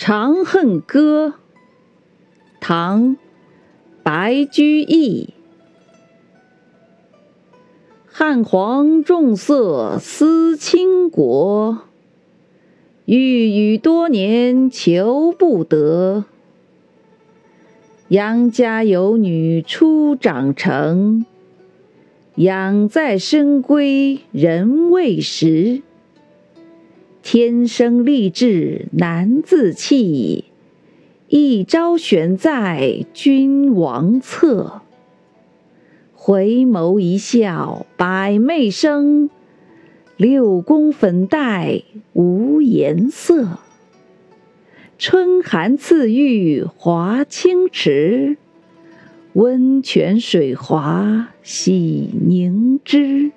《长恨歌》唐·白居易，汉皇重色思倾国，御宇多年求不得。杨家有女初长成，养在深闺人未识。天生丽质难自弃，一朝选在君王侧。回眸一笑百媚生，六宫粉黛无颜色。春寒赐浴华清池，温泉水滑洗凝脂。